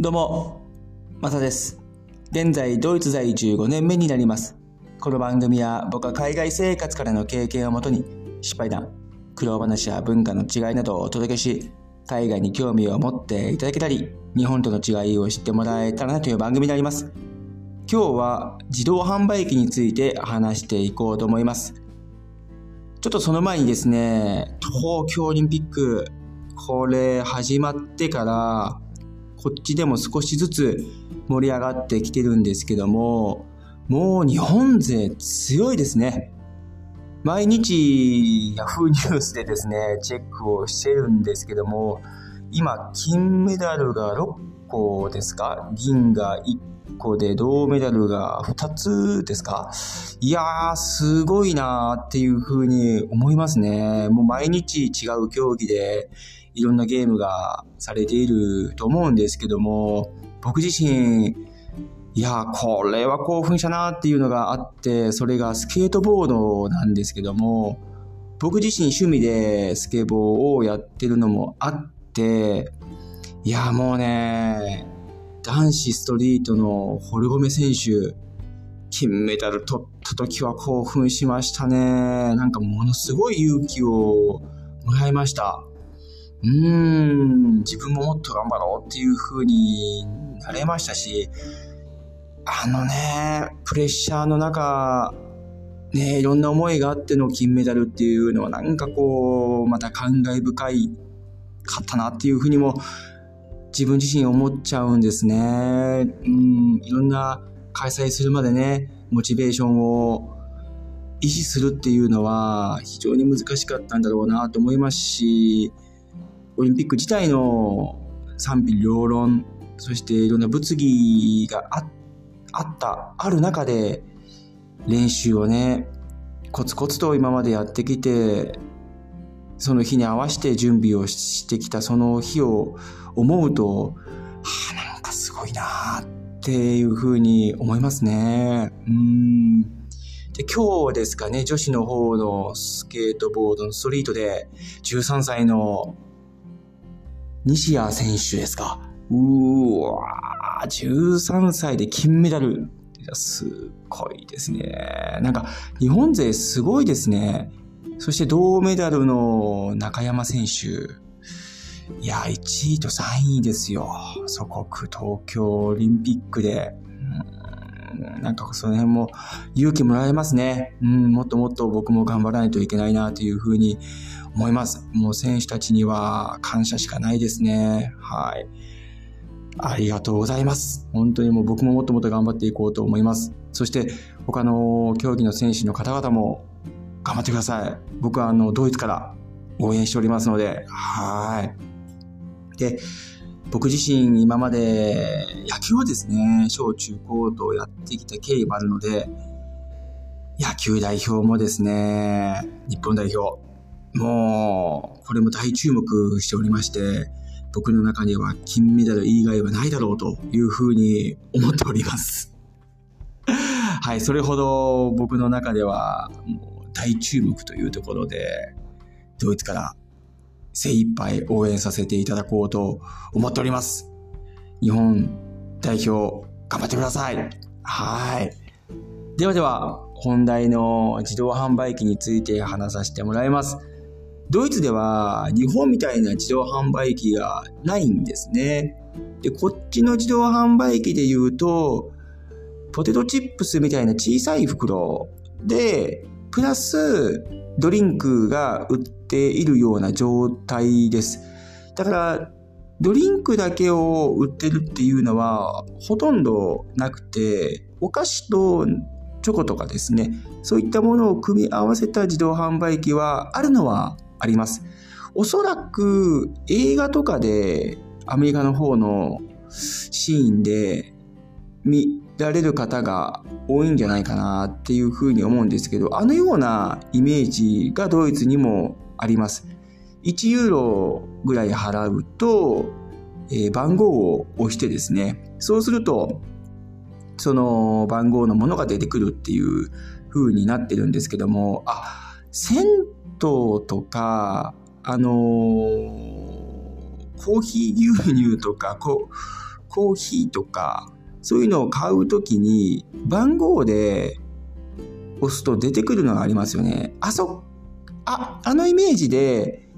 どうも、マサです。現在、ドイツ在住5年目になります。この番組は僕は海外生活からの経験をもとに、失敗談、苦労話や文化の違いなどをお届けし、海外に興味を持っていただけたり、日本との違いを知ってもらえたらなという番組になります。今日は自動販売機について話していこうと思います。ちょっとその前にですね、東京オリンピック、これ始まってから、こっちでも少しずつ盛り上がってきてるんですけども、もう日本勢強いですね。毎日ヤフーニュースでですね、チェックをしてるんですけども、今、金メダルが6個ですか？銀が1個で銅メダルが2つですか？いやー、すごいなーっていう風に思いますね。もう毎日違う競技でいろんなゲームがされていると思うんですけども、僕自身、いや、これは興奮したなっていうのがあって、それがスケートボードなんですけども、僕自身趣味でスケボーをやってるのもあって、いやもうね、男子ストリートの堀米選手、金メダル取った時は興奮しましたね。なんかものすごい勇気をもらいました。うーん、自分ももっと頑張ろうっていう風になれましたし、あのね、プレッシャーの中、ね、いろんな思いがあっての金メダルっていうのはなんかこう、また感慨深いかったなっていうふうにも自分自身思っちゃうんですね。うん、いろんな開催するまでね、モチベーションを維持するっていうのは非常に難しかったんだろうなと思いますし、オリンピック自体の賛否両論、そしていろんな物議がああった、ある中で練習をね、コツコツと今までやってきて、その日に合わせて準備をしてきたその日を思うと、はあ、なんかすごいなっていうふうに思いますね。うん。で、今日ですかね、女子の方のスケートボードのストリートで、13歳の西矢選手ですか？うわ、13歳で金メダル。すごいですね。なんか、日本勢すごいですね。そして銅メダルの中山選手。いや、1位と3位ですよ。祖国東京オリンピックで。うんなんかその辺も勇気もらえますね。うん、もっともっと僕も頑張らないといけないなというふうに思います。もう選手たちには感謝しかないですね。はい。ありがとうございます。本当にもう僕ももっともっと頑張っていこうと思います。そして他の競技の選手の方々も頑張ってください。僕はあのドイツから応援しておりますので、はい。で、僕自身今まで野球をですね、小中高とやってきた経緯もあるので、野球代表もですね、日本代表、もう、これも大注目しておりまして、僕の中には金メダル以外はないだろうというふうに思っております。はい、それほど僕の中ではもう大注目というところで、ドイツから精一杯応援させていただこうと思っております。日本代表頑張ってください。はい。ではでは、本題の自動販売機について話させてもらいます。ドイツでは日本みたいな自動販売機がないんですね。で、こっちの自動販売機で言うと、ポテトチップスみたいな小さい袋で、プラスドリンクが売っているような状態です。だから、ドリンクだけを売ってるっていうのはほとんどなくて、お菓子とチョコとかですね、そういったものを組み合わせた自動販売機はあるのはあります。おそらく映画とかでアメリカの方のシーンで見られる方が多いんじゃないかなっていうふうに思うんですけど、あのようなイメージがドイツにもあります。1ユーロぐらい払うと、えー番号を押してですね、そうすると、その番号のものが出てくるっていう風になってるんですけども、あ、銭湯とか、あのーコーヒー牛乳とか、こう、コーヒーとか、そういうのを買うときに番号で押すと出てくるのがありますよね。あそ、あ、あのイメージで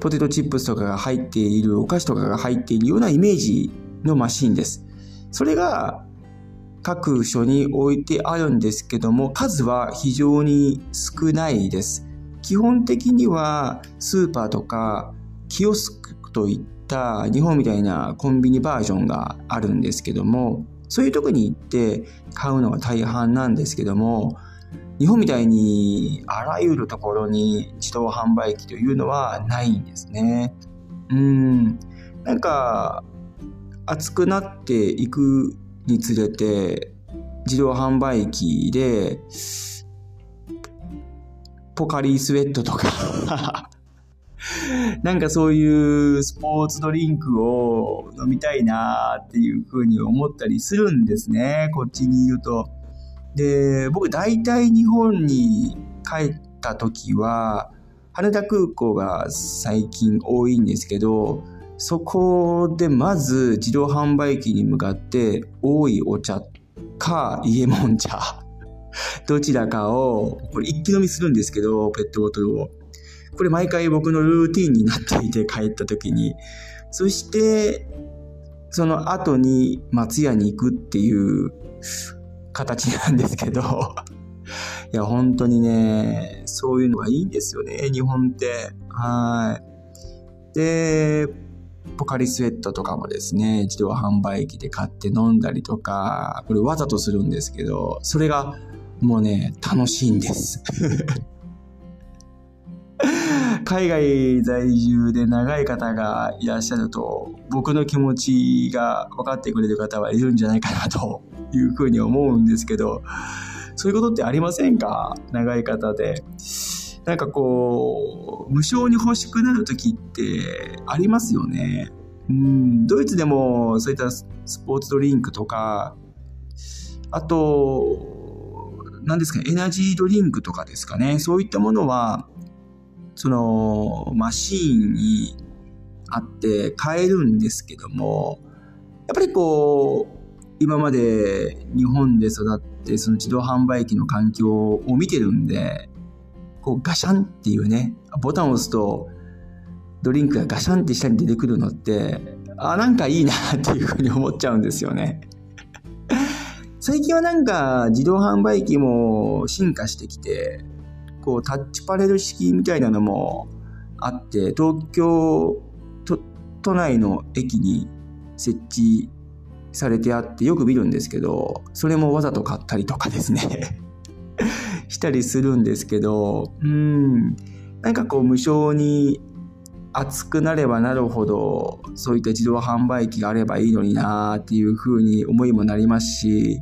ポテトチップスとかが入っている、お菓子とかが入っているようなイメージのマシンです。それが各所に置いてあるんですけども、数は非常に少ないです。基本的にはスーパーとかキオスクといった日本みたいなコンビニバージョンがあるんですけども、そういうとこに行って買うのが大半なんですけども、日本みたいにあらゆるところに自動販売機というのはないんですね。うん。なんか、暑くなっていくにつれて、自動販売機で、ポカリスエットとか なんかそういうスポーツドリンクを飲みたいなっていうふうに思ったりするんですね。こっちに言うと。で、僕大体日本に帰った時は、羽田空港が最近多いんですけど、そこでまず自動販売機に向かって多いお茶かイエモン茶 どちらかをこれ一気飲みするんですけどペットボトルを。これ毎回僕のルーティンになっていて帰った時に。そしてその後に松屋に行くっていう形なんですけど いや、本当にね、そういうのがいいんですよね、日本って。はい。で、ポカリスエットとかもですね、自動販売機で買って飲んだりとか、これわざとするんですけど、それがもうね、楽しいんです。海外在住で長い方がいらっしゃると、僕の気持ちが分かってくれる方はいるんじゃないかなというふうに思うんですけど、そういうことってありませんか？長い方で。なんかこう、無償に欲しくなる時ってありますよね。うん、ドイツでもそういったスポーツドリンクとか、あと、何ですか、エナジードリンクとかですかね。そういったものは、その、マシーンにあって買えるんですけども、やっぱりこう、今まで日本で育ってその自動販売機の環境を見てるんで、こうガシャンっていうね、ボタンを押すとドリンクがガシャンって下に出てくるのって、あ、なんかいいなっていうふうに思っちゃうんですよね。最近はなんか自動販売機も進化してきて、こうタッチパネル式みたいなのもあって、東京都内の駅に設置されてあってよく見るんですけど、それもわざと買ったりとかですね。したりするんですけど、うん、なんかこう無償に熱くなればなるほど、そういった自動販売機があればいいのになっていうふうに思いもなりますし、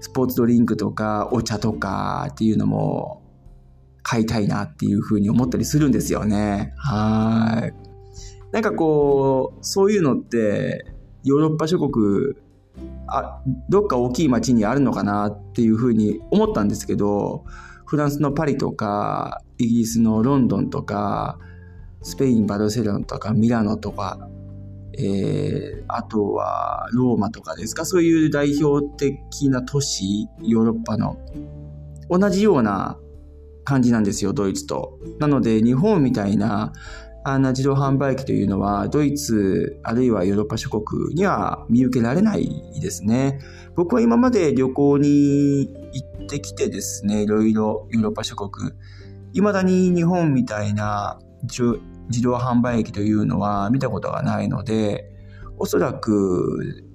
スポーツドリンクとかお茶とかっていうのも買いたいなっていうふうに思ったりするんですよね。はい。なんかこう、そういうのってヨーロッパ諸国あどっか大きい町にあるのかなっていうふうに思ったんですけどフランスのパリとかイギリスのロンドンとかスペインバルセロナとかミラノとか、えー、あとはローマとかですか？そういう代表的な都市ヨーロッパの同じような感じなんですよドイツと。なので日本みたいなあんな自動販売機というのはドイツあるいはヨーロッパ諸国には見受けられないですね。僕は今まで旅行に行ってきてですね、いろいろヨーロッパ諸国、未だに日本みたいな自動販売機というのは見たことがないので、おそらく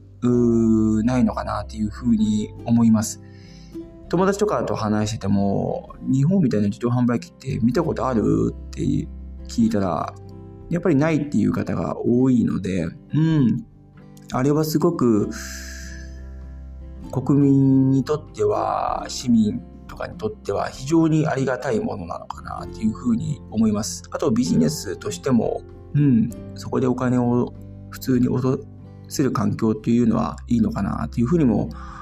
ないのかなっていうふうに思います。友達とかと話してても、日本みたいな自動販売機って見たことあるって聞いたら、やっぱりないっていう方が多いので、うん。あれはすごく、国民にとっては、市民とかにとっては非常にありがたいものなのかなっていうふうに思います。あとビジネスとしても、うん、そこでお金を普通に落とせる環境っていうのはいいのかなっていうふうにも思います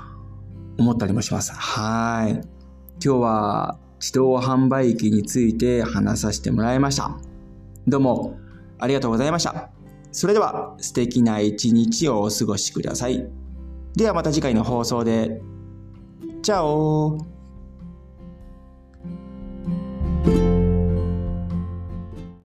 思ったりもします。はい。今日は自動販売機について話させてもらいました。どうもありがとうございました。それでは素敵な一日をお過ごしください。ではまた次回の放送で。チャオ